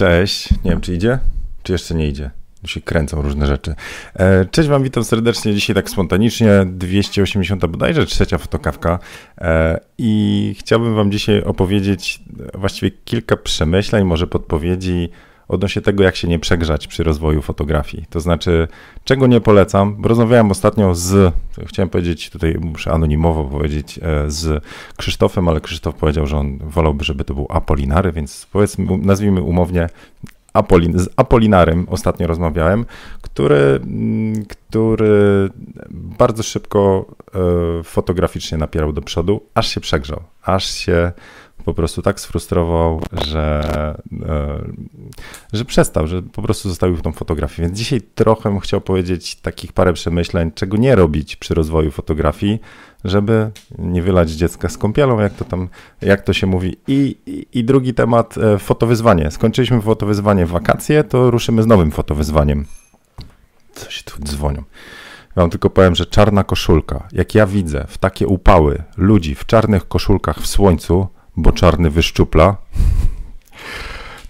Cześć. Nie wiem, czy idzie? Czy jeszcze nie idzie? Tu się kręcą różne rzeczy. E, cześć Wam, witam serdecznie. Dzisiaj tak spontanicznie, 280 bodajże, trzecia fotokawka. E, I chciałbym Wam dzisiaj opowiedzieć właściwie kilka przemyśleń, może podpowiedzi odnośnie tego, jak się nie przegrzać przy rozwoju fotografii. To znaczy, czego nie polecam, bo rozmawiałem ostatnio z, chciałem powiedzieć, tutaj muszę anonimowo powiedzieć, e, z Krzysztofem, ale Krzysztof powiedział, że on wolałby, żeby to był Apolinary, więc powiedzmy, nazwijmy umownie Apolin, z Apolinarym ostatnio rozmawiałem, który, mm, który bardzo szybko e, fotograficznie napierał do przodu, aż się przegrzał, aż się po prostu tak sfrustrował, że, e, że przestał, że po prostu zostawił tą fotografię. Więc dzisiaj trochę chciał powiedzieć takich parę przemyśleń, czego nie robić przy rozwoju fotografii, żeby nie wylać dziecka z kąpielą, jak to tam, jak to się mówi. I, i, i drugi temat, e, fotowyzwanie. Skończyliśmy fotowyzwanie w wakacje, to ruszymy z nowym fotowyzwaniem. Coś tu dzwonią. Ja wam tylko powiem, że czarna koszulka, jak ja widzę w takie upały ludzi w czarnych koszulkach w słońcu, bo czarny wyszczupla,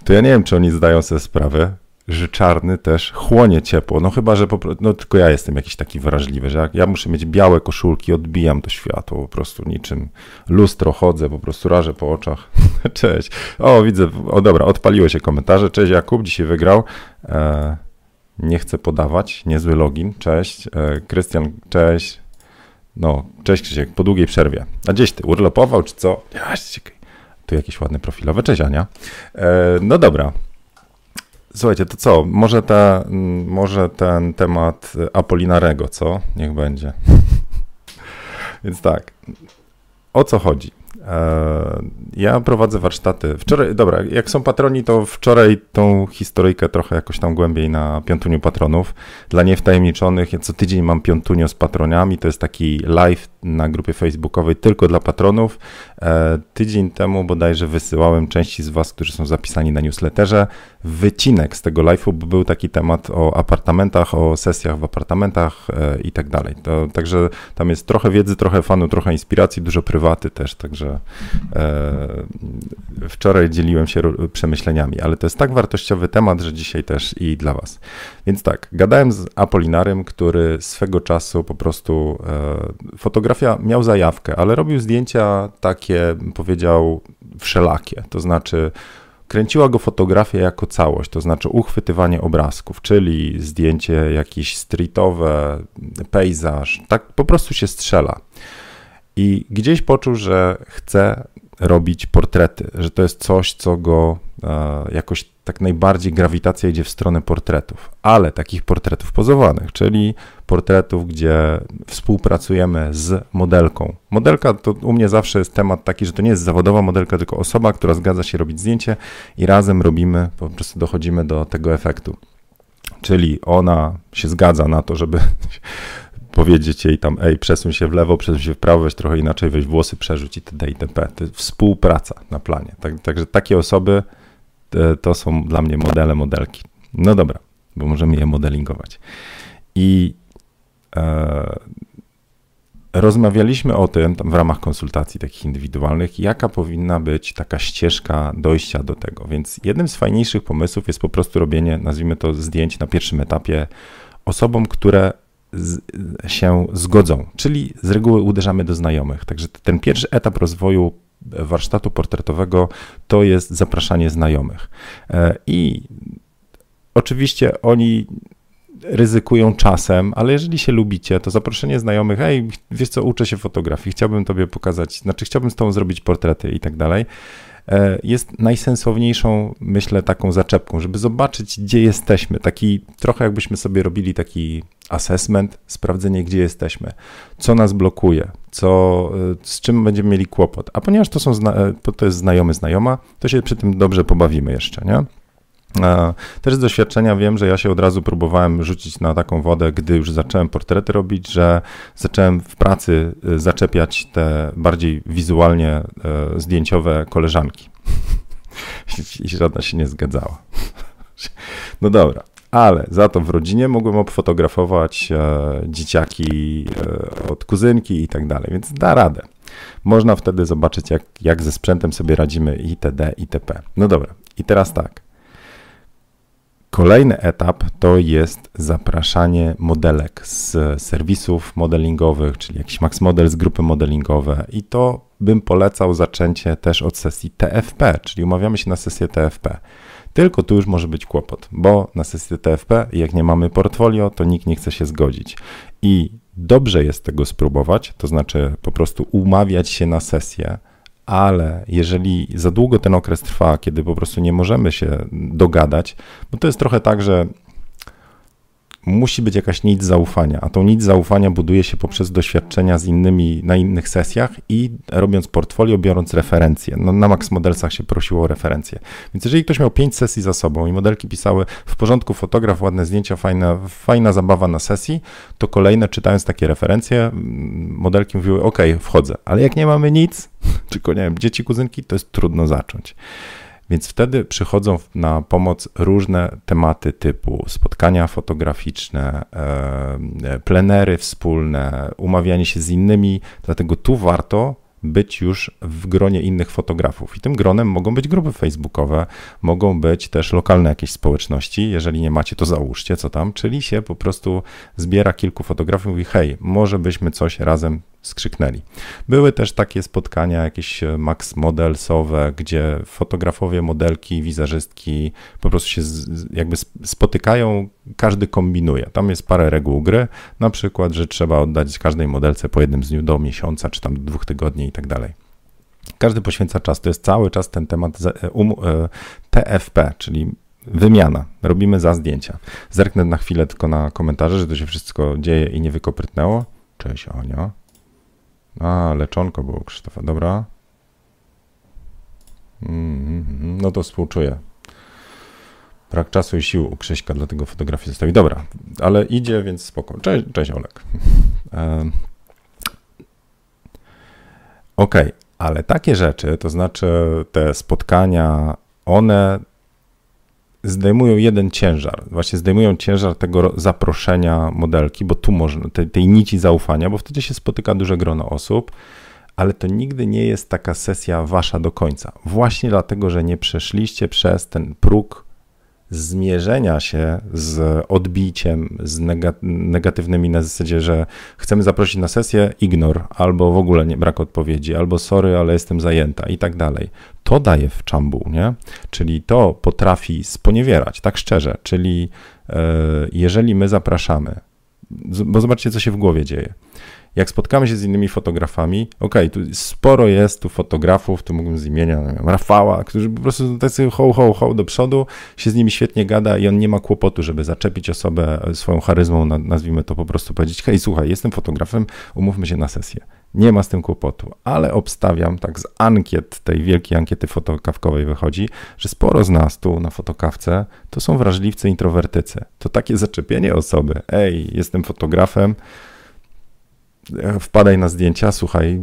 to ja nie wiem, czy oni zdają sobie sprawę, że czarny też chłonie ciepło. No chyba, że po prostu, no tylko ja jestem jakiś taki wrażliwy, że jak ja muszę mieć białe koszulki, odbijam to światło po prostu niczym lustro chodzę, po prostu rażę po oczach. Cześć. O, widzę, o dobra, odpaliły się komentarze. Cześć Jakub, dzisiaj wygrał. E, nie chcę podawać, niezły login. Cześć. E, Krystian, cześć. No, cześć Krzysiek, po długiej przerwie. A gdzieś ty, urlopował czy co? Tu jakieś ładne profilowe. Cześć Ania. E, no dobra. Słuchajcie, to co? Może, ta, może ten temat Apolinarego, co? Niech będzie. Więc tak, o co chodzi? E, ja prowadzę warsztaty. Wczoraj, dobra, jak są patroni, to wczoraj tą historyjkę trochę jakoś tam głębiej na piątuniu patronów. Dla niewtajemniczonych, ja co tydzień mam piątunio z patroniami. To jest taki live na grupie facebookowej tylko dla patronów. E, tydzień temu bodajże wysyłałem części z Was, którzy są zapisani na newsletterze, wycinek z tego live'u, bo był taki temat o apartamentach, o sesjach w apartamentach e, i tak dalej. Także tam jest trochę wiedzy, trochę fanu, trochę inspiracji, dużo prywaty też, także e, wczoraj dzieliłem się przemyśleniami, ale to jest tak wartościowy temat, że dzisiaj też i dla Was. Więc tak, gadałem z Apolinarym, który swego czasu po prostu e, fotografia miał zajawkę, ale robił zdjęcia takie, powiedział, wszelakie, to znaczy kręciła go fotografia jako całość, to znaczy uchwytywanie obrazków, czyli zdjęcie jakieś streetowe, pejzaż, tak po prostu się strzela. I gdzieś poczuł, że chce robić portrety, że to jest coś, co go jakoś tak najbardziej grawitacja idzie w stronę portretów, ale takich portretów pozowanych, czyli portretów, gdzie współpracujemy z modelką. Modelka to u mnie zawsze jest temat taki, że to nie jest zawodowa modelka, tylko osoba, która zgadza się robić zdjęcie i razem robimy, po prostu dochodzimy do tego efektu. Czyli ona się zgadza na to, żeby powiedzieć jej tam, ej, przesuń się w lewo, przesuń się w prawo, weź trochę inaczej, weź włosy, przerzuć itd. itp. To jest współpraca na planie. Tak, także takie osoby to są dla mnie modele, modelki. No dobra, bo możemy je modelingować. I e, rozmawialiśmy o tym w ramach konsultacji takich indywidualnych, jaka powinna być taka ścieżka dojścia do tego. Więc jednym z fajniejszych pomysłów jest po prostu robienie, nazwijmy to, zdjęć na pierwszym etapie osobom, które z, się zgodzą, czyli z reguły uderzamy do znajomych. Także ten pierwszy etap rozwoju warsztatu portretowego to jest zapraszanie znajomych. E, I oczywiście oni ryzykują czasem, ale jeżeli się lubicie, to zaproszenie znajomych, hej, wiesz co, uczę się fotografii, chciałbym tobie pokazać, znaczy chciałbym z tobą zrobić portrety i tak dalej, jest najsensowniejszą, myślę, taką zaczepką, żeby zobaczyć, gdzie jesteśmy. Taki trochę jakbyśmy sobie robili taki assessment, sprawdzenie, gdzie jesteśmy, co nas blokuje, co, e, z czym będziemy mieli kłopot. A ponieważ to, są, e, to jest znajomy, znajoma, to się przy tym dobrze pobawimy jeszcze, nie? Też z doświadczenia wiem, że ja się od razu próbowałem rzucić na taką wodę, gdy już zacząłem portrety robić, że zacząłem w pracy e, zaczepiać te bardziej wizualnie zdjęciowe koleżanki. I żadna się nie zgadzała. No dobra, ale za to w rodzinie mogłem obfotografować e, dzieciaki e, od kuzynki i tak dalej, więc da radę. Można wtedy zobaczyć, jak, jak ze sprzętem sobie radzimy itd. itp. No dobra, i teraz tak. Kolejny etap to jest zapraszanie modelek z serwisów modelingowych, czyli jakiś Max Model z grupy modelingowe i to bym polecał zaczęcie też od sesji TFP, czyli umawiamy się na sesję TFP. Tylko tu już może być kłopot, bo na sesję TFP, jak nie mamy portfolio, to nikt nie chce się zgodzić. I dobrze jest tego spróbować, to znaczy po prostu umawiać się na sesję, ale jeżeli za długo ten okres trwa, kiedy po prostu nie możemy się dogadać, bo to jest trochę tak, że musi być jakaś nic zaufania, a tą nic zaufania buduje się poprzez doświadczenia z innymi na innych sesjach i robiąc portfolio, biorąc referencje. No, na Max Modelsach się prosiło o referencje. Więc jeżeli ktoś miał pięć sesji za sobą i modelki pisały w porządku fotograf, ładne zdjęcia, fajna, fajna zabawa na sesji, to kolejne czytając takie referencje, modelki mówiły, ok, wchodzę, ale jak nie mamy nic, tylko nie wiem, dzieci, kuzynki, to jest trudno zacząć. Więc wtedy przychodzą na pomoc różne tematy typu spotkania fotograficzne, e, plenery wspólne, umawianie się z innymi, dlatego tu warto być już w gronie innych fotografów. I tym gronem mogą być grupy facebookowe, mogą być też lokalne jakieś społeczności. Jeżeli nie macie, to załóżcie co tam, czyli się po prostu zbiera kilku fotografów i Hej, może byśmy coś razem skrzyknęli. Były też takie spotkania, jakieś e, max modelsowe, gdzie fotografowie, modelki, wizerzystki po prostu się jakby spotykają, każdy kombinuje. Tam jest parę reguł gry, na przykład, że trzeba oddać każdej modelce po jednym dniu do miesiąca, czy tam dwóch tygodni i tak dalej. Każdy poświęca czas. To jest cały czas ten temat e, um, e, TFP, czyli wymiana. Robimy za zdjęcia. Zerknę na chwilę tylko na komentarze, że to się wszystko dzieje i nie wykoprytnęło. Cześć Onio. A, leczonko było Krzysztofa, dobra. Mm, no to współczuję. Brak czasu i sił u Krzyśka, dlatego fotografię zostawi. Dobra, ale idzie, więc spoko. Cześć, cześć Olek. ok, ale takie rzeczy, to znaczy te spotkania, one zdejmują jeden ciężar. Właśnie zdejmują ciężar tego zaproszenia modelki, bo tu można, tej, tej nici zaufania, bo wtedy się spotyka duże grono osób, ale to nigdy nie jest taka sesja wasza do końca. Właśnie dlatego, że nie przeszliście przez ten próg zmierzenia się z odbiciem, z negatywnymi na zasadzie, że chcemy zaprosić na sesję, ignor, albo w ogóle nie brak odpowiedzi, albo sorry, ale jestem zajęta i tak dalej. To daje w czambu, nie? Czyli to potrafi sponiewierać, tak szczerze, czyli e, jeżeli my zapraszamy, bo zobaczcie, co się w głowie dzieje jak spotkamy się z innymi fotografami, okej, okay, tu sporo jest tu fotografów, tu mógłbym z imienia wiem, Rafała, którzy po prostu tacy ho, ho, ho do przodu, się z nimi świetnie gada i on nie ma kłopotu, żeby zaczepić osobę swoją charyzmą, nazwijmy to po prostu powiedzieć, hej, słuchaj, jestem fotografem, umówmy się na sesję. Nie ma z tym kłopotu, ale obstawiam, tak z ankiet, tej wielkiej ankiety fotokawkowej wychodzi, że sporo z nas tu na fotokawce to są wrażliwcy introwertycy. To takie zaczepienie osoby, ej, jestem fotografem, wpadaj na zdjęcia, słuchaj,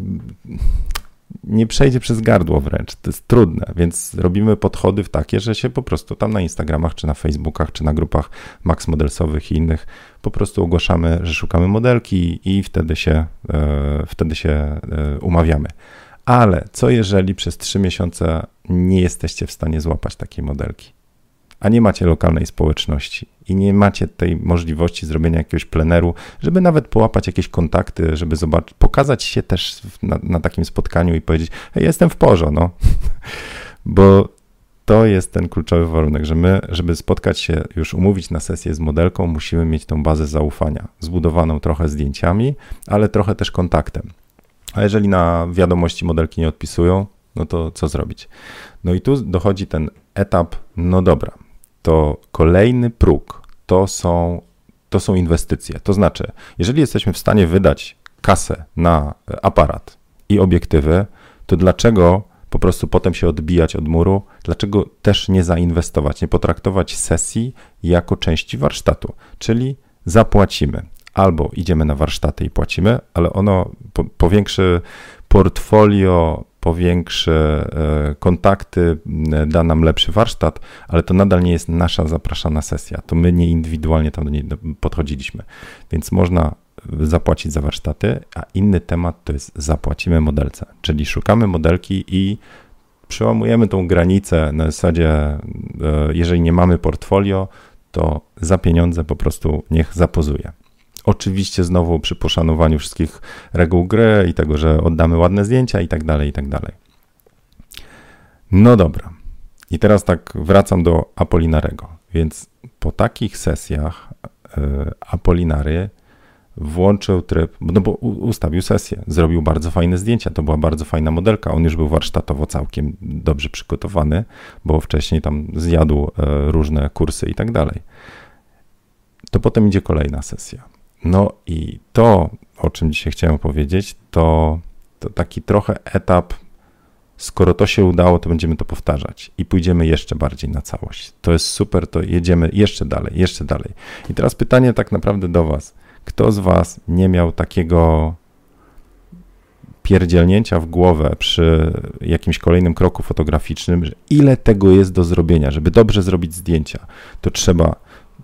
nie przejdzie przez gardło wręcz. To jest trudne, więc robimy podchody w takie, że się po prostu tam na Instagramach, czy na Facebookach, czy na grupach Max Modelsowych i innych po prostu ogłaszamy, że szukamy modelki i wtedy się, e, wtedy się e, umawiamy. Ale co jeżeli przez trzy miesiące nie jesteście w stanie złapać takiej modelki? A nie macie lokalnej społeczności i nie macie tej możliwości zrobienia jakiegoś pleneru, żeby nawet połapać jakieś kontakty, żeby zobaczyć, pokazać się też na, na takim spotkaniu i powiedzieć, hej, jestem w porządku, no. Bo to jest ten kluczowy warunek, że my, żeby spotkać się, już umówić na sesję z modelką, musimy mieć tą bazę zaufania, zbudowaną trochę zdjęciami, ale trochę też kontaktem. A jeżeli na wiadomości modelki nie odpisują, no to co zrobić? No i tu dochodzi ten etap, no dobra, to kolejny próg to są, to są inwestycje. To znaczy, jeżeli jesteśmy w stanie wydać kasę na aparat i obiektywy, to dlaczego po prostu potem się odbijać od muru? Dlaczego też nie zainwestować, nie potraktować sesji jako części warsztatu? Czyli zapłacimy. Albo idziemy na warsztaty i płacimy, ale ono powiększy portfolio powiększy e, kontakty, da nam lepszy warsztat, ale to nadal nie jest nasza zapraszana sesja. To my nie indywidualnie tam do niej podchodziliśmy. Więc można zapłacić za warsztaty, a inny temat to jest zapłacimy modelce, czyli szukamy modelki i przełamujemy tą granicę na zasadzie, e, jeżeli nie mamy portfolio, to za pieniądze po prostu niech zapozuje. Oczywiście znowu przy poszanowaniu wszystkich reguł gry i tego, że oddamy ładne zdjęcia i tak dalej, i tak dalej. No dobra. I teraz tak wracam do Apolinarego. Więc po takich sesjach y, Apolinary włączył tryb, no bo ustawił sesję, zrobił bardzo fajne zdjęcia, to była bardzo fajna modelka, on już był warsztatowo całkiem dobrze przygotowany, bo wcześniej tam zjadł e, różne kursy i tak dalej. To potem idzie kolejna sesja. No i to, o czym dzisiaj chciałem powiedzieć, to, to taki trochę etap skoro to się udało, to będziemy to powtarzać i pójdziemy jeszcze bardziej na całość. To jest super, to jedziemy jeszcze dalej, jeszcze dalej. I teraz pytanie tak naprawdę do Was. Kto z Was nie miał takiego pierdzielnięcia w głowę przy jakimś kolejnym kroku fotograficznym, że ile tego jest do zrobienia, żeby dobrze zrobić zdjęcia, to trzeba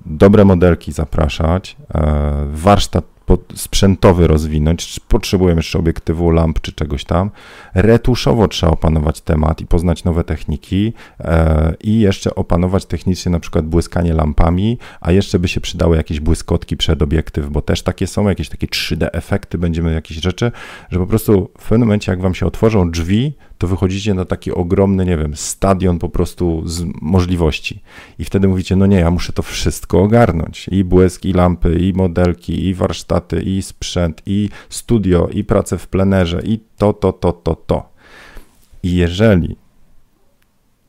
dobre modelki zapraszać, e, warsztat sprzętowy rozwinąć, potrzebujemy jeszcze obiektywu, lamp czy czegoś tam. Retuszowo trzeba opanować temat i poznać nowe techniki e, i jeszcze opanować technicznie na przykład błyskanie lampami, a jeszcze by się przydały jakieś błyskotki przed obiektyw, bo też takie są, jakieś takie 3D efekty, będziemy jakieś rzeczy, że po prostu w pewnym momencie jak wam się otworzą drzwi, to wychodzicie na taki ogromny, nie wiem, stadion po prostu z możliwości. I wtedy mówicie, no nie, ja muszę to wszystko ogarnąć. I błysk, i lampy, i modelki, i warsztaty, i sprzęt, i studio, i pracę w plenerze, i to, to, to, to, to. I jeżeli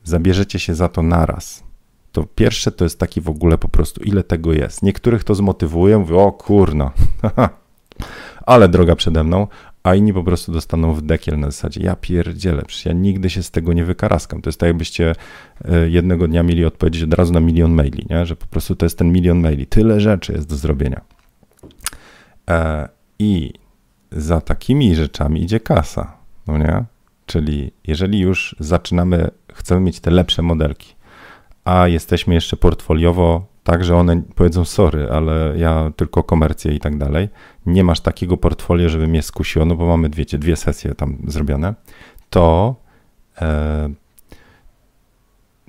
zabierzecie się za to naraz, to pierwsze to jest taki w ogóle po prostu, ile tego jest. Niektórych to zmotywuje, mówią, o kurno, ale droga przede mną, a inni po prostu dostaną w dekiel na zasadzie, ja pierdzielę, przecież ja nigdy się z tego nie wykaraskam. To jest tak, jakbyście e, jednego dnia mieli odpowiedzieć od razu na milion maili, nie? że po prostu to jest ten milion maili. Tyle rzeczy jest do zrobienia. E, I za takimi rzeczami idzie kasa, no nie? Czyli jeżeli już zaczynamy, chcemy mieć te lepsze modelki, a jesteśmy jeszcze portfoliowo tak, że one powiedzą sorry, ale ja tylko komercję i tak dalej. Nie masz takiego portfolio, żeby mnie skusiło, no bo mamy, wiecie, dwie sesje tam zrobione, to e,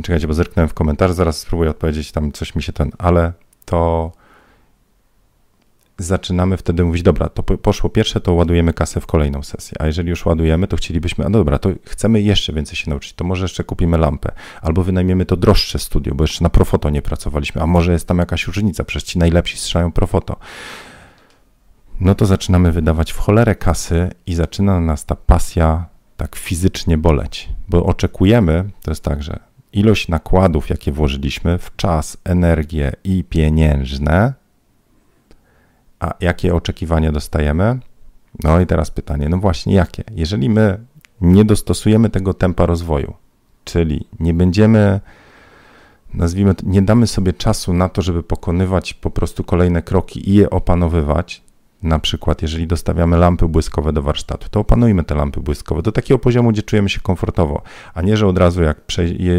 czekajcie, bo zerknąłem w komentarz, zaraz spróbuję odpowiedzieć, tam coś mi się ten, ale to zaczynamy wtedy mówić, dobra, to poszło pierwsze, to ładujemy kasę w kolejną sesję, a jeżeli już ładujemy, to chcielibyśmy, a no dobra, to chcemy jeszcze więcej się nauczyć, to może jeszcze kupimy lampę, albo wynajmiemy to droższe studio, bo jeszcze na Profoto nie pracowaliśmy, a może jest tam jakaś różnica, przecież ci najlepsi strzelają Profoto. No to zaczynamy wydawać w cholerę kasy i zaczyna nas ta pasja tak fizycznie boleć, bo oczekujemy, to jest tak, że ilość nakładów, jakie włożyliśmy w czas, energię i pieniężne, a jakie oczekiwania dostajemy? No i teraz pytanie, no właśnie jakie? Jeżeli my nie dostosujemy tego tempa rozwoju, czyli nie będziemy, nazwijmy to, nie damy sobie czasu na to, żeby pokonywać po prostu kolejne kroki i je opanowywać, na przykład, jeżeli dostawiamy lampy błyskowe do warsztatu, to opanujmy te lampy błyskowe do takiego poziomu, gdzie czujemy się komfortowo, a nie, że od razu jak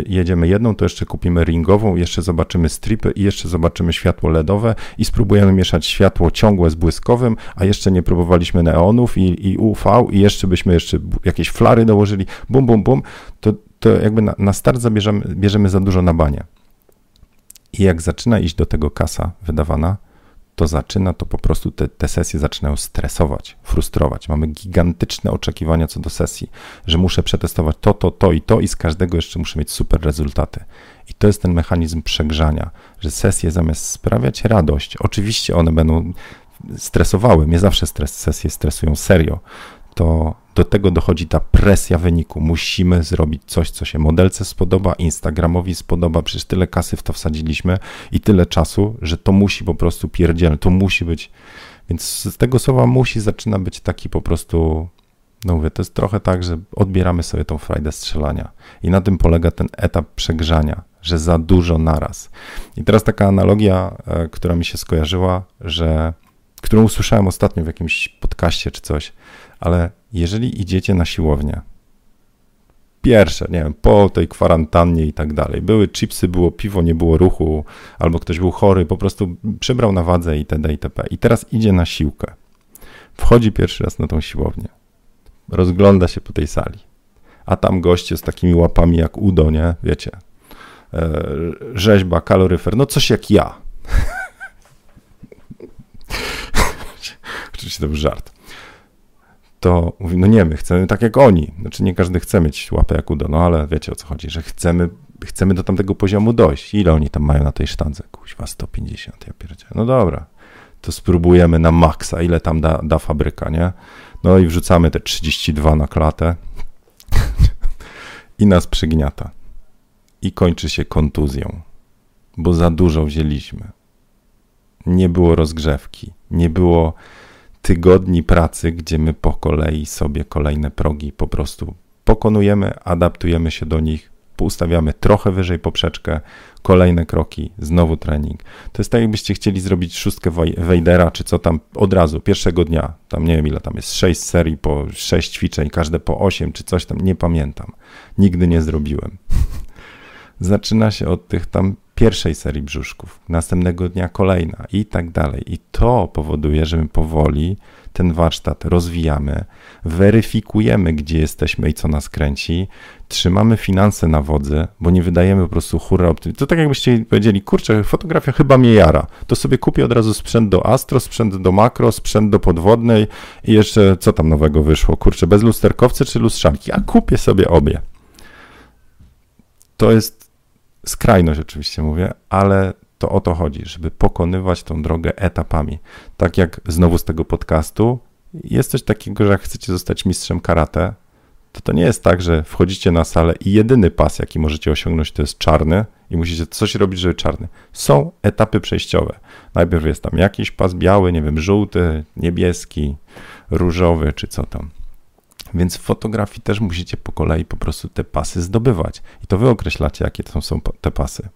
jedziemy jedną, to jeszcze kupimy ringową, jeszcze zobaczymy stripy i jeszcze zobaczymy światło LEDowe i spróbujemy mieszać światło ciągłe z błyskowym, a jeszcze nie próbowaliśmy neonów i, i UV i jeszcze byśmy jeszcze jakieś flary dołożyli, bum, bum, bum, to, to jakby na, na start zabierzemy bierzemy za dużo na banie. I jak zaczyna iść do tego kasa wydawana, to zaczyna to po prostu te, te sesje zaczynają stresować, frustrować. Mamy gigantyczne oczekiwania co do sesji, że muszę przetestować to, to, to i to i z każdego jeszcze muszę mieć super rezultaty. I to jest ten mechanizm przegrzania, że sesje zamiast sprawiać radość, oczywiście one będą stresowały, mnie zawsze stres, sesje stresują serio, to do tego dochodzi ta presja wyniku. Musimy zrobić coś, co się modelce spodoba, Instagramowi spodoba, przecież tyle kasy w to wsadziliśmy i tyle czasu, że to musi po prostu pierdzielne, to musi być. Więc z tego słowa musi zaczyna być taki po prostu, no mówię, to jest trochę tak, że odbieramy sobie tą frajdę strzelania. I na tym polega ten etap przegrzania, że za dużo naraz. I teraz taka analogia, e, która mi się skojarzyła, że którą usłyszałem ostatnio w jakimś podcaście czy coś, ale jeżeli idziecie na siłownię, pierwsze, nie wiem, po tej kwarantannie i tak dalej, były chipsy, było piwo, nie było ruchu, albo ktoś był chory, po prostu przybrał na wadze itd. itp. I teraz idzie na siłkę. Wchodzi pierwszy raz na tą siłownię. Rozgląda się po tej sali. A tam goście z takimi łapami jak Udo, nie? Wiecie, rzeźba, kaloryfer, no coś jak ja. Oczywiście to był żart. To mówi, no nie, my chcemy tak jak oni. Znaczy nie każdy chce mieć łapę jak udo, no ale wiecie o co chodzi, że chcemy, chcemy do tamtego poziomu dojść. Ile oni tam mają na tej sztandze? Kuźwa, 150, ja pierdzielę. No dobra, to spróbujemy na maksa, ile tam da, da fabryka, nie? No i wrzucamy te 32 na klatę i nas przygniata. I kończy się kontuzją, bo za dużo wzięliśmy. Nie było rozgrzewki, nie było tygodni pracy, gdzie my po kolei sobie kolejne progi po prostu pokonujemy, adaptujemy się do nich, ustawiamy trochę wyżej poprzeczkę, kolejne kroki, znowu trening. To jest tak, jakbyście chcieli zrobić szóstkę Wejdera, czy co tam od razu, pierwszego dnia. Tam nie wiem ile tam jest, sześć serii po sześć ćwiczeń, każde po osiem, czy coś tam, nie pamiętam. Nigdy nie zrobiłem. Zaczyna się od tych tam pierwszej serii brzuszków, następnego dnia kolejna i tak dalej. I to powoduje, że my powoli ten warsztat rozwijamy, weryfikujemy, gdzie jesteśmy i co nas kręci, trzymamy finanse na wodzy, bo nie wydajemy po prostu hurra optymizmu. To tak jakbyście powiedzieli, kurczę, fotografia chyba mnie jara, to sobie kupię od razu sprzęt do Astro, sprzęt do Makro, sprzęt do podwodnej i jeszcze co tam nowego wyszło, kurczę, bez lusterkowcy czy lustrzanki, a kupię sobie obie. To jest skrajność oczywiście mówię, ale to o to chodzi, żeby pokonywać tą drogę etapami. Tak jak znowu z tego podcastu, jest coś takiego, że jak chcecie zostać mistrzem karate, to to nie jest tak, że wchodzicie na salę i jedyny pas, jaki możecie osiągnąć, to jest czarny i musicie coś robić, żeby czarny. Są etapy przejściowe. Najpierw jest tam jakiś pas biały, nie wiem, żółty, niebieski, różowy czy co tam. Więc w fotografii też musicie po kolei po prostu te pasy zdobywać. I to wy określacie, jakie to są te pasy.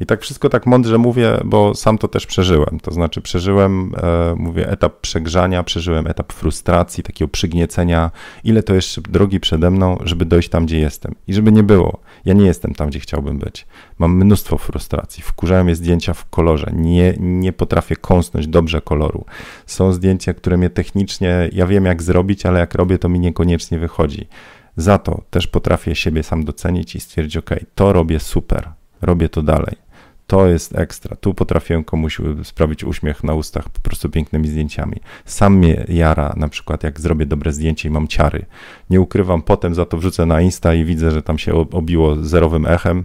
I tak wszystko tak mądrze mówię, bo sam to też przeżyłem. To znaczy przeżyłem, e, mówię, etap przegrzania, przeżyłem etap frustracji, takiego przygniecenia, ile to jeszcze drogi przede mną, żeby dojść tam, gdzie jestem. I żeby nie było, ja nie jestem tam, gdzie chciałbym być. Mam mnóstwo frustracji, wkurzają mnie zdjęcia w kolorze, nie, nie potrafię kąsnąć dobrze koloru. Są zdjęcia, które mnie technicznie, ja wiem jak zrobić, ale jak robię, to mi niekoniecznie wychodzi. Za to też potrafię siebie sam docenić i stwierdzić, ok, to robię super, robię to dalej. To jest ekstra. Tu potrafiłem komuś sprawić uśmiech na ustach po prostu pięknymi zdjęciami. Sam mnie jara, na przykład jak zrobię dobre zdjęcie i mam ciary. Nie ukrywam, potem za to wrzucę na Insta i widzę, że tam się obiło zerowym echem.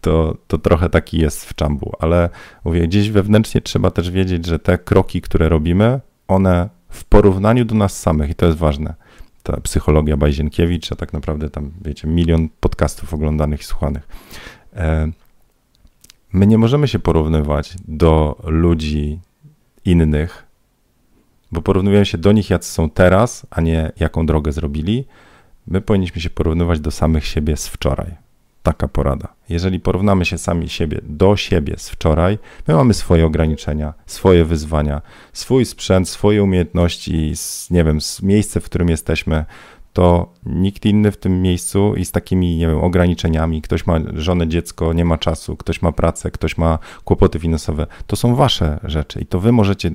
To, to trochę taki jest w czambu, ale mówię, gdzieś wewnętrznie trzeba też wiedzieć, że te kroki, które robimy, one w porównaniu do nas samych, i to jest ważne, ta psychologia Bajzienkiewicz, a tak naprawdę tam, wiecie, milion podcastów oglądanych i słuchanych. My nie możemy się porównywać do ludzi innych, bo porównujemy się do nich, jacy są teraz, a nie jaką drogę zrobili. My powinniśmy się porównywać do samych siebie z wczoraj. Taka porada. Jeżeli porównamy się sami siebie do siebie z wczoraj, my mamy swoje ograniczenia, swoje wyzwania, swój sprzęt, swoje umiejętności, nie wiem, miejsce, w którym jesteśmy, to nikt inny w tym miejscu i z takimi, nie wiem, ograniczeniami, ktoś ma żonę, dziecko, nie ma czasu, ktoś ma pracę, ktoś ma kłopoty finansowe, to są wasze rzeczy i to wy możecie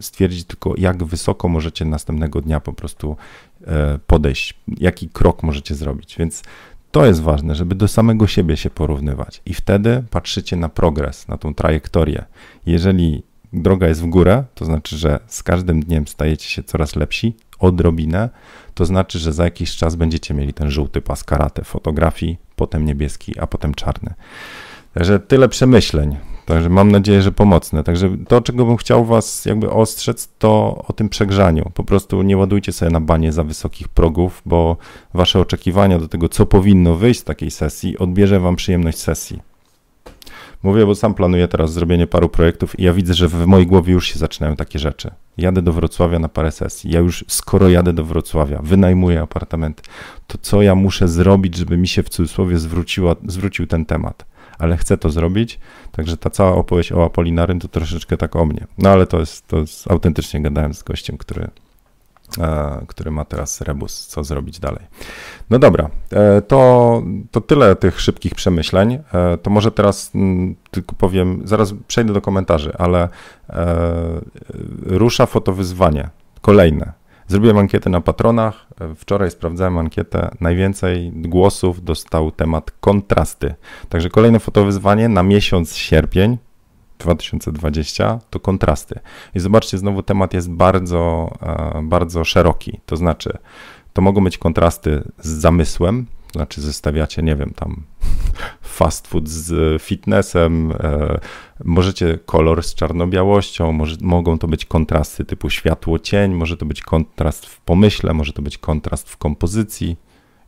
stwierdzić tylko, jak wysoko możecie następnego dnia po prostu e, podejść, jaki krok możecie zrobić. Więc to jest ważne, żeby do samego siebie się porównywać i wtedy patrzycie na progres, na tą trajektorię. Jeżeli droga jest w górę, to znaczy, że z każdym dniem stajecie się coraz lepsi, odrobinę, to znaczy, że za jakiś czas będziecie mieli ten żółty pas karate fotografii, potem niebieski, a potem czarny. Także tyle przemyśleń. Także mam nadzieję, że pomocne. Także to, czego bym chciał Was jakby ostrzec, to o tym przegrzaniu. Po prostu nie ładujcie sobie na banie za wysokich progów, bo Wasze oczekiwania do tego, co powinno wyjść z takiej sesji, odbierze Wam przyjemność sesji. Mówię, bo sam planuję teraz zrobienie paru projektów i ja widzę, że w mojej głowie już się zaczynają takie rzeczy. Jadę do Wrocławia na parę sesji. Ja już, skoro jadę do Wrocławia, wynajmuję apartament, to co ja muszę zrobić, żeby mi się w cudzysłowie zwróciła, zwrócił ten temat? Ale chcę to zrobić, także ta cała opowieść o Apolinarym to troszeczkę tak o mnie. No ale to jest, to jest autentycznie gadałem z gościem, który który ma teraz rebus, co zrobić dalej. No dobra, e, to, to tyle tych szybkich przemyśleń. E, to może teraz mm, tylko powiem, zaraz przejdę do komentarzy, ale rusza fotowyzwanie kolejne. Zrobiłem ankietę na patronach. Wczoraj sprawdzałem ankietę. Najwięcej głosów dostał temat kontrasty. Także kolejne fotowyzwanie na miesiąc sierpień 2020 to kontrasty. I zobaczcie, znowu temat jest bardzo, e, bardzo szeroki. To znaczy, to mogą być kontrasty z zamysłem, to znaczy zestawiacie, nie wiem, tam fast food z fitnessem, e, możecie kolor z czarno-białością, może, mogą to być kontrasty typu światło-cień, może to być kontrast w pomyśle, może to być kontrast w kompozycji,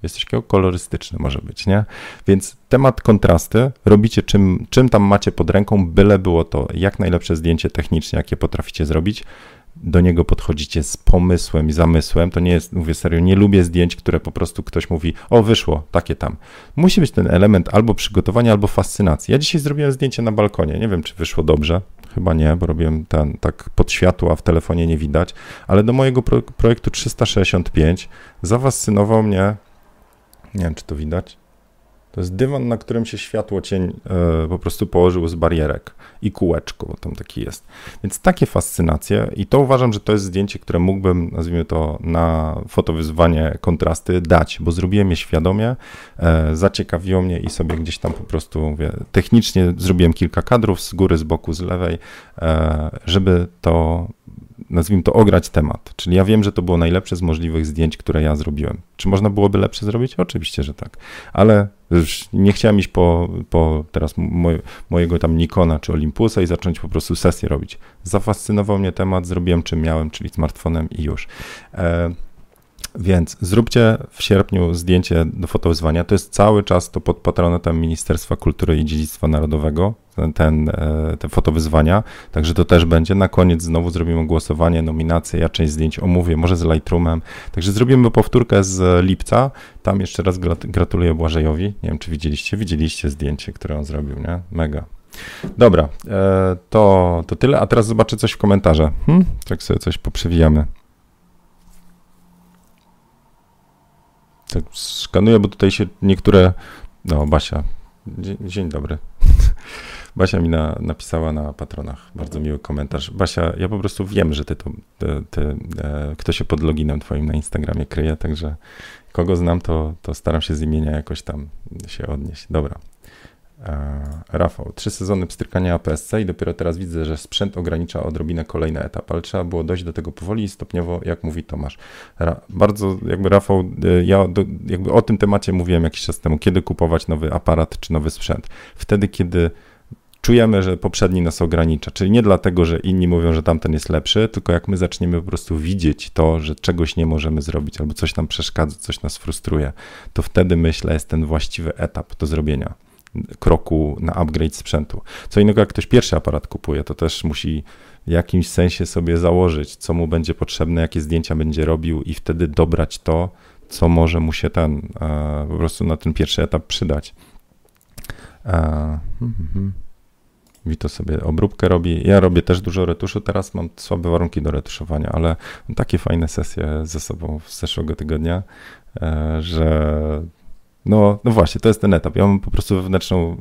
jest coś kolorystyczny może być, nie? Więc temat kontrasty robicie czym, czym tam macie pod ręką, byle było to jak najlepsze zdjęcie technicznie, jakie potraficie zrobić, do niego podchodzicie z pomysłem i zamysłem, to nie jest, mówię serio, nie lubię zdjęć, które po prostu ktoś mówi, o wyszło, takie tam. Musi być ten element albo przygotowania, albo fascynacji. Ja dzisiaj zrobiłem zdjęcie na balkonie, nie wiem, czy wyszło dobrze, chyba nie, bo robiłem ten tak pod światło, a w telefonie nie widać, ale do mojego pro projektu 365 zafascynował mnie, nie wiem, czy to widać, to jest dywan, na którym się światło cień e, po prostu położył z barierek i kółeczko, bo tam taki jest. Więc takie fascynacje i to uważam, że to jest zdjęcie, które mógłbym, nazwijmy to, na fotowyzwanie kontrasty dać, bo zrobiłem je świadomie, e, zaciekawiło mnie i sobie gdzieś tam po prostu, mówię, technicznie zrobiłem kilka kadrów z góry, z boku, z lewej, e, żeby to nazwijmy to, ograć temat. Czyli ja wiem, że to było najlepsze z możliwych zdjęć, które ja zrobiłem. Czy można byłoby lepsze zrobić? Oczywiście, że tak. Ale nie chciałem iść po, po teraz mojego tam Nikona czy Olympusa i zacząć po prostu sesję robić. Zafascynował mnie temat, zrobiłem czym miałem, czyli smartfonem i już. E, więc zróbcie w sierpniu zdjęcie do fotowyzwania. To jest cały czas to pod patronatem Ministerstwa Kultury i Dziedzictwa Narodowego, ten, e, te fotowyzwania. Także to też będzie. Na koniec znowu zrobimy głosowanie, nominacje. Ja część zdjęć omówię, może z Lightroomem. Także zrobimy powtórkę z lipca. Tam jeszcze raz gratuluję Błażejowi. Nie wiem, czy widzieliście. Widzieliście zdjęcie, które on zrobił, nie? Mega. Dobra, e, to, to tyle. A teraz zobaczę coś w komentarze. Hmm? Tak sobie coś poprzewijamy. Tak skanuję, bo tutaj się niektóre. No, Basia. Dzień, dzień dobry. Basia mi na, napisała na patronach bardzo miły komentarz. Basia, ja po prostu wiem, że ty to, ty, ty, e, ktoś się pod loginem twoim na Instagramie kryje, także kogo znam, to, to staram się z imienia jakoś tam się odnieść. Dobra. E, Rafał, trzy sezony pstrykania APS-C i dopiero teraz widzę, że sprzęt ogranicza odrobinę kolejny etap, ale trzeba było dojść do tego powoli i stopniowo, jak mówi Tomasz. Ra bardzo jakby Rafał, e, ja do, jakby o tym temacie mówiłem jakiś czas temu, kiedy kupować nowy aparat czy nowy sprzęt. Wtedy, kiedy czujemy, że poprzedni nas ogranicza. Czyli nie dlatego, że inni mówią, że tamten jest lepszy, tylko jak my zaczniemy po prostu widzieć to, że czegoś nie możemy zrobić, albo coś nam przeszkadza, coś nas frustruje, to wtedy myślę, jest ten właściwy etap do zrobienia kroku na upgrade sprzętu. Co innego, jak ktoś pierwszy aparat kupuje, to też musi w jakimś sensie sobie założyć, co mu będzie potrzebne, jakie zdjęcia będzie robił i wtedy dobrać to, co może mu się ten e, po prostu na ten pierwszy etap przydać. E, hmm, hmm. Wito sobie obróbkę robi. Ja robię też dużo retuszu. Teraz mam słabe warunki do retuszowania, ale takie fajne sesje ze sobą z zeszłego tygodnia, e, że no, no właśnie, to jest ten etap. Ja mam po prostu wewnętrzną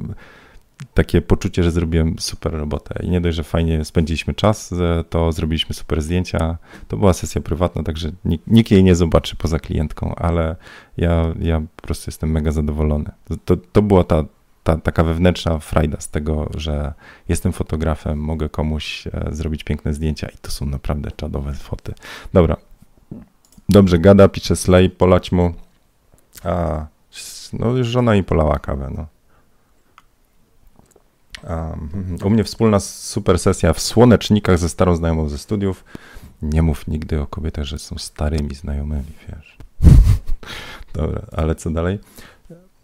takie poczucie, że zrobiłem super robotę. I nie dość, że fajnie spędziliśmy czas, to zrobiliśmy super zdjęcia. To była sesja prywatna, także nikt, nikt jej nie zobaczy poza klientką, ale ja, ja po prostu jestem mega zadowolony. To, to była ta, ta taka wewnętrzna frajda z tego, że jestem fotografem, mogę komuś e, zrobić piękne zdjęcia i to są naprawdę czadowe foty. Dobra. Dobrze, gada, pisze Slay, polać mu. A, no już żona mi polała kawę, no. Um, u mnie wspólna super sesja w Słonecznikach ze starą znajomą ze studiów. Nie mów nigdy o kobietach, że są starymi znajomymi, wiesz. Dobra, ale co dalej?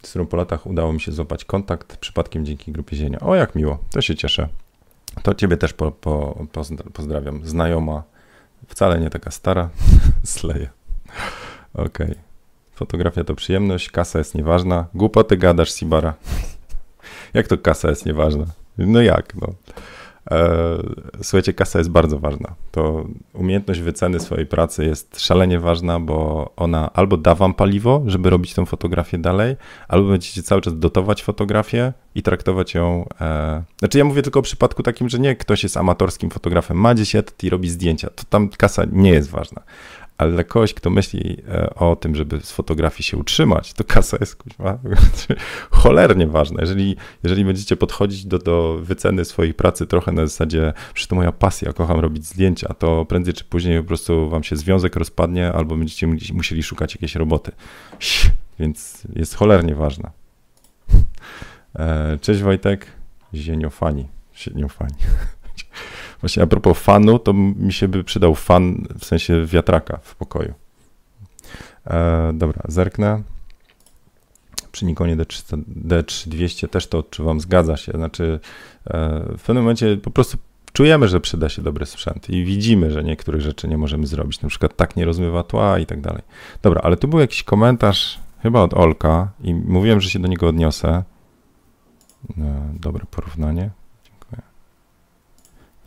Z którą po latach udało mi się złapać kontakt, przypadkiem dzięki grupie Zienia. O, jak miło, to się cieszę. To ciebie też po, po, pozdrawiam. Znajoma, wcale nie taka stara, sleje. Okej. Okay. Fotografia to przyjemność, kasa jest nieważna. Głupoty gadasz, Sibara. jak to kasa jest nieważna? No jak, no. E, słuchajcie, kasa jest bardzo ważna. To umiejętność wyceny swojej pracy jest szalenie ważna, bo ona albo da wam paliwo, żeby robić tę fotografię dalej, albo będziecie cały czas dotować fotografię i traktować ją. E... Znaczy, ja mówię tylko o przypadku takim, że nie ktoś jest amatorskim fotografem, ma 10 etat i robi zdjęcia. To tam kasa nie jest ważna ale dla kogoś, kto myśli e, o tym, żeby z fotografii się utrzymać, to kasa jest kuźma, cholernie ważna. Jeżeli, jeżeli będziecie podchodzić do, do wyceny swojej pracy trochę na zasadzie, że to moja pasja, kocham robić zdjęcia, to prędzej czy później po prostu wam się związek rozpadnie albo będziecie musieli szukać jakiejś roboty. Więc jest cholernie ważna. E, cześć Wojtek, zieniofani, zieniofani. Właśnie a propos fanu, to mi się by przydał fan w sensie wiatraka w pokoju. E, dobra, zerknę. Przy Nikonie D300, D3200 też to odczuwam, zgadza się. Znaczy, e, w pewnym momencie po prostu czujemy, że przyda się dobry sprzęt i widzimy, że niektórych rzeczy nie możemy zrobić. Na przykład tak nie rozmywa tła i tak dalej. Dobra, ale tu był jakiś komentarz, chyba od Olka, i mówiłem, że się do niego odniosę. E, dobre porównanie.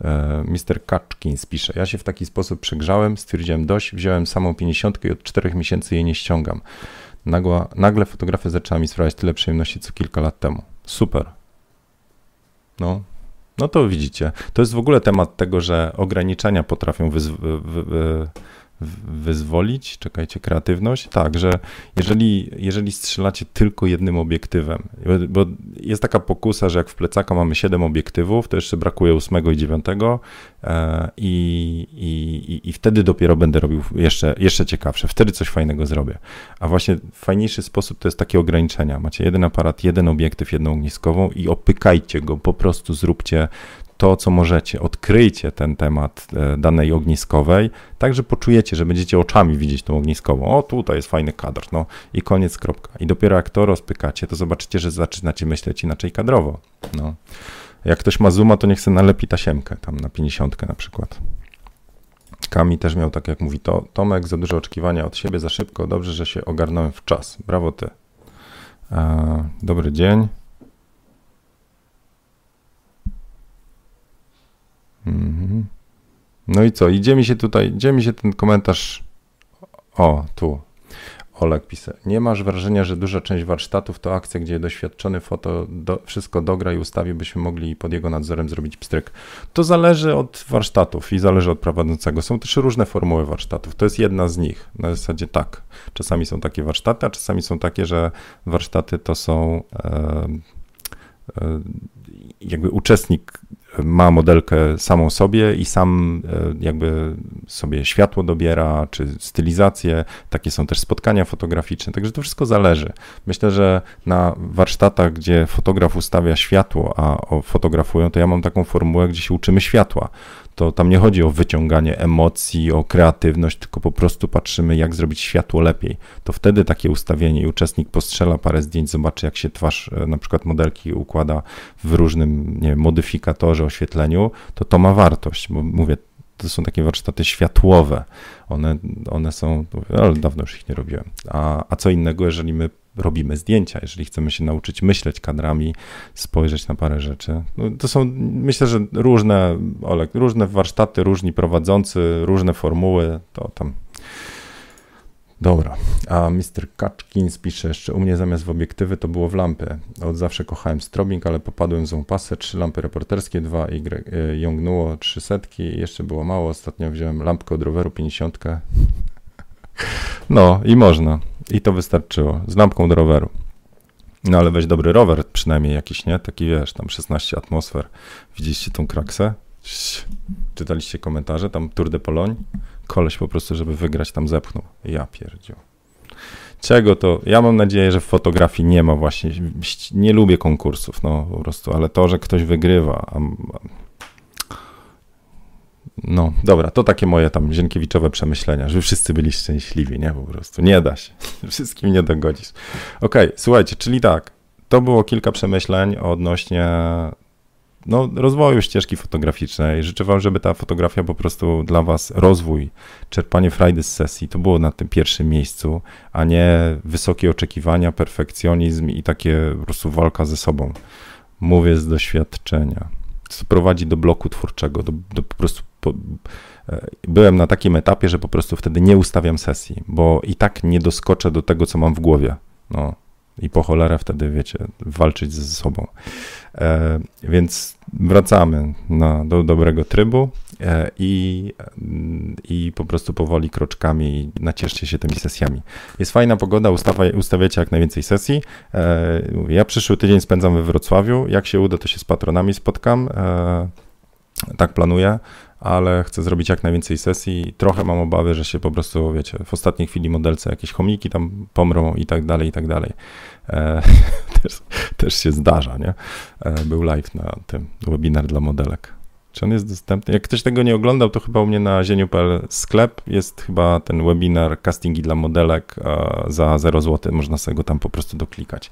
E, Mr. Kaczkins pisze, ja się w taki sposób przegrzałem, stwierdziłem dość, wziąłem samą 50 i od 4 miesięcy jej nie ściągam. Nagła, nagle fotografia zaczęła mi sprawiać tyle przyjemności, co kilka lat temu. Super. No, no to widzicie. To jest w ogóle temat tego, że ograniczenia potrafią wyz- wyzwolić, czekajcie, kreatywność, tak, że jeżeli, jeżeli strzelacie tylko jednym obiektywem, bo jest taka pokusa, że jak w plecaka mamy 7 obiektywów, to jeszcze brakuje 8 i 9 e, i, i, i wtedy dopiero będę robił jeszcze, jeszcze ciekawsze, wtedy coś fajnego zrobię. A właśnie fajniejszy sposób to jest takie ograniczenia. Macie jeden aparat, jeden obiektyw, jedną ogniskową i opykajcie go, po prostu zróbcie to, co możecie. Odkryjcie ten temat e, danej ogniskowej, tak, że poczujecie, że będziecie oczami widzieć tą ogniskową. O, tutaj jest fajny kadr, no i koniec, kropka. I dopiero jak to rozpykacie, to zobaczycie, że zaczynacie myśleć inaczej kadrowo. No. Jak ktoś ma zooma, to niech sobie nalepi tasiemkę, tam na 50 na przykład. Kami też miał tak, jak mówi to, Tomek, za dużo oczekiwania od siebie, za szybko, dobrze, że się ogarnąłem w czas. Brawo ty. E, dobry dzień. Mhm. No i co? Idzie mi się tutaj, idzie mi się ten komentarz. O, tu. Olek pisze. Nie masz wrażenia, że duża część warsztatów to akcja, gdzie doświadczony foto do, wszystko dogra i ustawi, byśmy mogli pod jego nadzorem zrobić pstryk. To zależy od warsztatów i zależy od prowadzącego. Są też różne formuły warsztatów. To jest jedna z nich. Na zasadzie tak. Czasami są takie warsztaty, a czasami są takie, że warsztaty to są e, e, jakby uczestnik ma modelkę samą sobie i sam e, jakby sobie światło dobiera, czy stylizację. Takie są też spotkania fotograficzne, także to wszystko zależy. Myślę, że na warsztatach, gdzie fotograf ustawia światło, a fotografują, to ja mam taką formułę, gdzie się uczymy światła to tam nie chodzi o wyciąganie emocji, o kreatywność, tylko po prostu patrzymy, jak zrobić światło lepiej. To wtedy takie ustawienie i uczestnik postrzela parę zdjęć, zobaczy, jak się twarz e, na przykład modelki układa w różnym nie wiem, modyfikatorze, oświetleniu, to to ma wartość, bo mówię, to są takie warsztaty światłowe. One, one są, ale dawno już ich nie robiłem. A, a co innego, jeżeli my robimy zdjęcia, jeżeli chcemy się nauczyć myśleć kadrami, spojrzeć na parę rzeczy. No, to są, myślę, że różne, Olek, różne warsztaty, różni prowadzący, różne formuły, to tam. Dobra, a Mr. Kaczkins pisze jeszcze, u mnie zamiast w obiektywy to było w lampy. Od zawsze kochałem strobing, ale popadłem w pasę, trzy lampy reporterskie, dwa y, jągnuło, trzy setki, jeszcze było mało, ostatnio wziąłem lampkę od roweru, 50. No i można. I to wystarczyło. Z lampką do roweru. No ale weź dobry rower przynajmniej jakiś, nie? Taki wiesz, tam 16 atmosfer. Widzieliście tą kraksę? Czytaliście komentarze? Tam Tour de Pologne? Koleś po prostu, żeby wygrać tam zepchnął. Ja pierdził. Czego to? Ja mam nadzieję, że w fotografii nie ma właśnie, nie lubię konkursów, no po prostu, ale to, że ktoś wygrywa, a, no, dobra, to takie moje tam Zienkiewiczowe przemyślenia, żeby wszyscy byli szczęśliwi, nie? Po prostu nie da się. Wszystkim nie dogodzisz. Okej, okay, słuchajcie, czyli tak, to było kilka przemyśleń odnośnie no, rozwoju ścieżki fotograficznej. Życzę Wam, żeby ta fotografia po prostu dla Was rozwój, czerpanie frajdy z sesji, to było na tym pierwszym miejscu, a nie wysokie oczekiwania, perfekcjonizm i takie po prostu walka ze sobą. Mówię z doświadczenia. Prowadzi do bloku twórczego, do, do po prostu po, e, byłem na takim etapie, że po prostu wtedy nie ustawiam sesji, bo i tak nie doskoczę do tego, co mam w głowie. No, i po cholerę wtedy, wiecie, walczyć ze sobą. E, więc wracamy na, do dobrego trybu i, i po prostu powoli kroczkami nacieszcie się tymi sesjami. Jest fajna pogoda, ustawa, ustawiacie jak najwięcej sesji. Ja przyszły tydzień spędzam we Wrocławiu. Jak się uda, to się z patronami spotkam. Tak planuję ale chcę zrobić jak najwięcej sesji. Trochę mam obawy, że się po prostu, wiecie, w ostatniej chwili modelce jakieś chomiki tam pomrą i tak dalej, i tak dalej. E, też, też, się zdarza, nie? E, był live na tym, webinar dla modelek. Czy on jest dostępny? Jak ktoś tego nie oglądał, to chyba u mnie na zieniu.pl sklep jest chyba ten webinar castingi dla modelek za 0 zł. Można sobie go tam po prostu doklikać.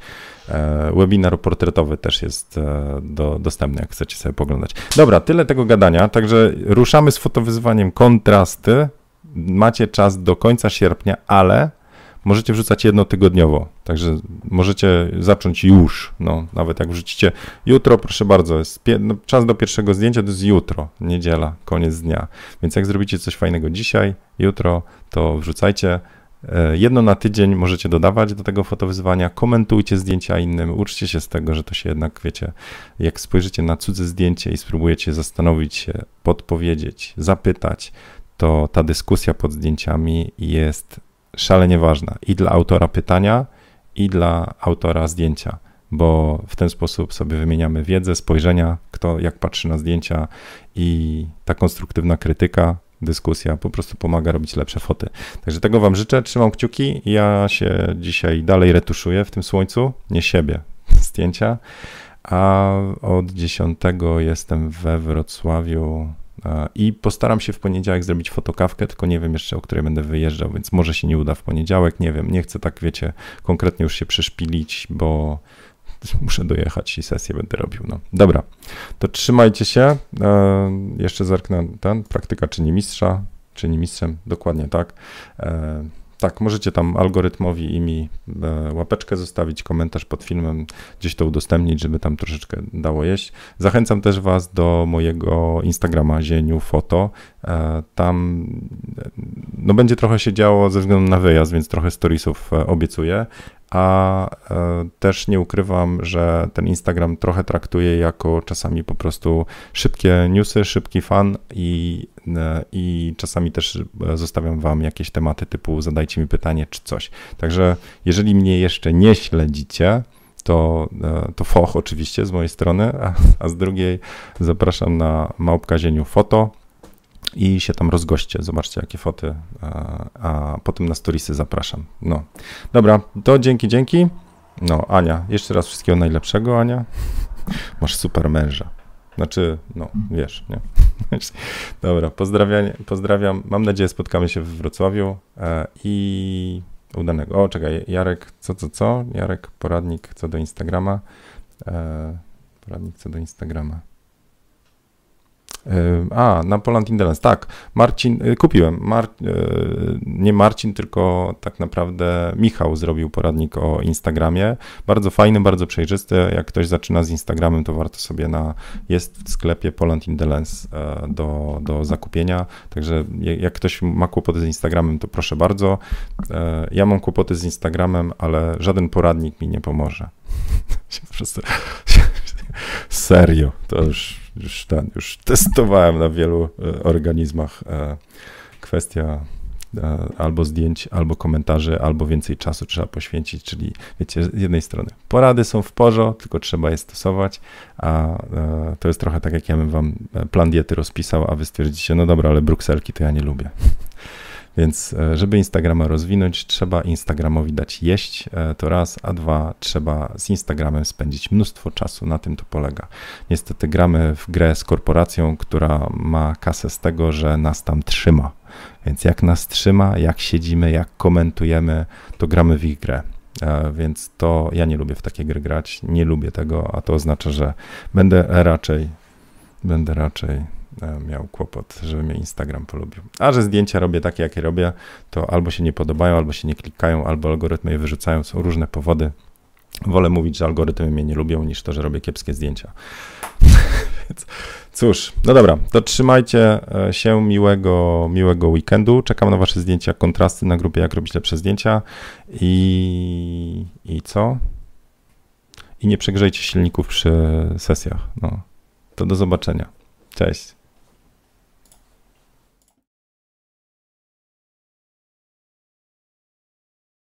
E, webinar portretowy też jest e, do, dostępny, jak chcecie sobie poglądać. Dobra, tyle tego gadania. Także ruszamy z fotowyzwaniem kontrasty. Macie czas do końca sierpnia, ale możecie wrzucać jednotygodniowo, także możecie zacząć już, no, nawet jak wrzucicie jutro, proszę bardzo, jest no, czas do pierwszego zdjęcia to jest jutro, niedziela, koniec dnia, więc jak zrobicie coś fajnego dzisiaj, jutro, to wrzucajcie, e, Jedno na tydzień możecie dodawać do tego fotowyzwania, komentujcie zdjęcia innym, uczcie się z tego, że to się jednak, wiecie, jak spojrzycie na cudze zdjęcie i spróbujecie zastanowić się, podpowiedzieć, zapytać, to ta dyskusja pod zdjęciami jest szalenie ważna i dla autora pytania, i dla autora zdjęcia, bo w ten sposób sobie wymieniamy wiedzę, spojrzenia, kto jak patrzy na zdjęcia i ta konstruktywna krytyka, dyskusja po prostu pomaga robić lepsze foty. Także tego Wam życzę, trzymam kciuki. Ja się dzisiaj dalej retuszuję w tym słońcu, nie siebie, zdjęcia, a od 10 jestem we Wrocławiu i postaram się w poniedziałek zrobić fotokawkę, tylko nie wiem jeszcze, o której będę wyjeżdżał, więc może się nie uda w poniedziałek, nie wiem. Nie chcę tak, wiecie, konkretnie już się przeszpilić, bo muszę dojechać i sesję będę robił. No. Dobra, to trzymajcie się. E, jeszcze zerknę ten, praktyka czyni mistrza, czyni mistrzem, dokładnie tak. Tak, możecie tam algorytmowi i mi e, łapeczkę zostawić, komentarz pod filmem, gdzieś to udostępnić, żeby tam troszeczkę dało jeść. Zachęcam też Was do mojego Instagrama Zieniu Foto. E, tam e, no będzie trochę się działo ze względu na wyjazd, więc trochę storiesów obiecuję, a też nie ukrywam, że ten Instagram trochę traktuję jako czasami po prostu szybkie newsy, szybki fan i i czasami też e, zostawiam wam jakieś tematy typu zadajcie mi pytanie czy coś. Także jeżeli mnie jeszcze nie śledzicie, to, e, to foch oczywiście z mojej strony, a, a z drugiej zapraszam na Małpkazieniu Foto i się tam rozgoście. Zobaczcie, jakie foty, a, a potem na storiesy zapraszam. No, dobra, to dzięki, dzięki. No, Ania, jeszcze raz wszystkiego najlepszego, Ania. Masz super męża. Znaczy, no, wiesz, nie? Dobra, pozdrawiam, pozdrawiam. Mam nadzieję, spotkamy się w Wrocławiu e, i udanego. O, czekaj, Jarek, co, co, co? Jarek, poradnik co do Instagrama. E, poradnik co do Instagrama. A, na Poland Indolence, tak. Marcin, y, kupiłem. Mar, y, nie Marcin, tylko tak naprawdę Michał zrobił poradnik o Instagramie. Bardzo fajny, bardzo przejrzysty. Jak ktoś zaczyna z Instagramem, to warto sobie na, jest w sklepie Poland Indolence e, do, do zakupienia. Także jak ktoś ma kłopoty z Instagramem, to proszę bardzo. E, ja mam kłopoty z Instagramem, ale żaden poradnik mi nie pomoże. Serio, to już już, ten, już testowałem na wielu e, organizmach. E, kwestia e, albo zdjęć, albo komentarzy, albo więcej czasu trzeba poświęcić, czyli wiecie, z jednej strony porady są w porządku, tylko trzeba je stosować, a to jest trochę tak, jak ja bym wam plan diety rozpisał, a wy stwierdzicie, no dobra, ale brukselki to ja nie lubię. Więc e, żeby Instagrama rozwinąć, trzeba Instagramowi dać jeść, e, to raz, a dwa, trzeba z Instagramem spędzić mnóstwo czasu, na tym to polega. Niestety gramy w grę z korporacją, która ma kasę z tego, że nas tam trzyma. Więc jak nas trzyma, jak siedzimy, jak komentujemy, to gramy w ich grę. E, więc to ja nie lubię w takie gry grać, nie lubię tego, a to oznacza, że będę raczej, będę raczej miał kłopot, żeby mnie Instagram polubił. A że zdjęcia robię takie, jakie robię, to albo się nie podobają, albo się nie klikają, albo algorytmy je wyrzucają, są różne powody. Wolę mówić, że algorytmy mnie nie lubią, niż to, że robię kiepskie zdjęcia. Więc cóż, no dobra, to trzymajcie e, się miłego, miłego weekendu. Czekam na wasze zdjęcia, kontrasty na grupie, jak robić lepsze zdjęcia. I, i co? I nie przegrzejcie silników przy sesjach. No, to do zobaczenia. Cześć.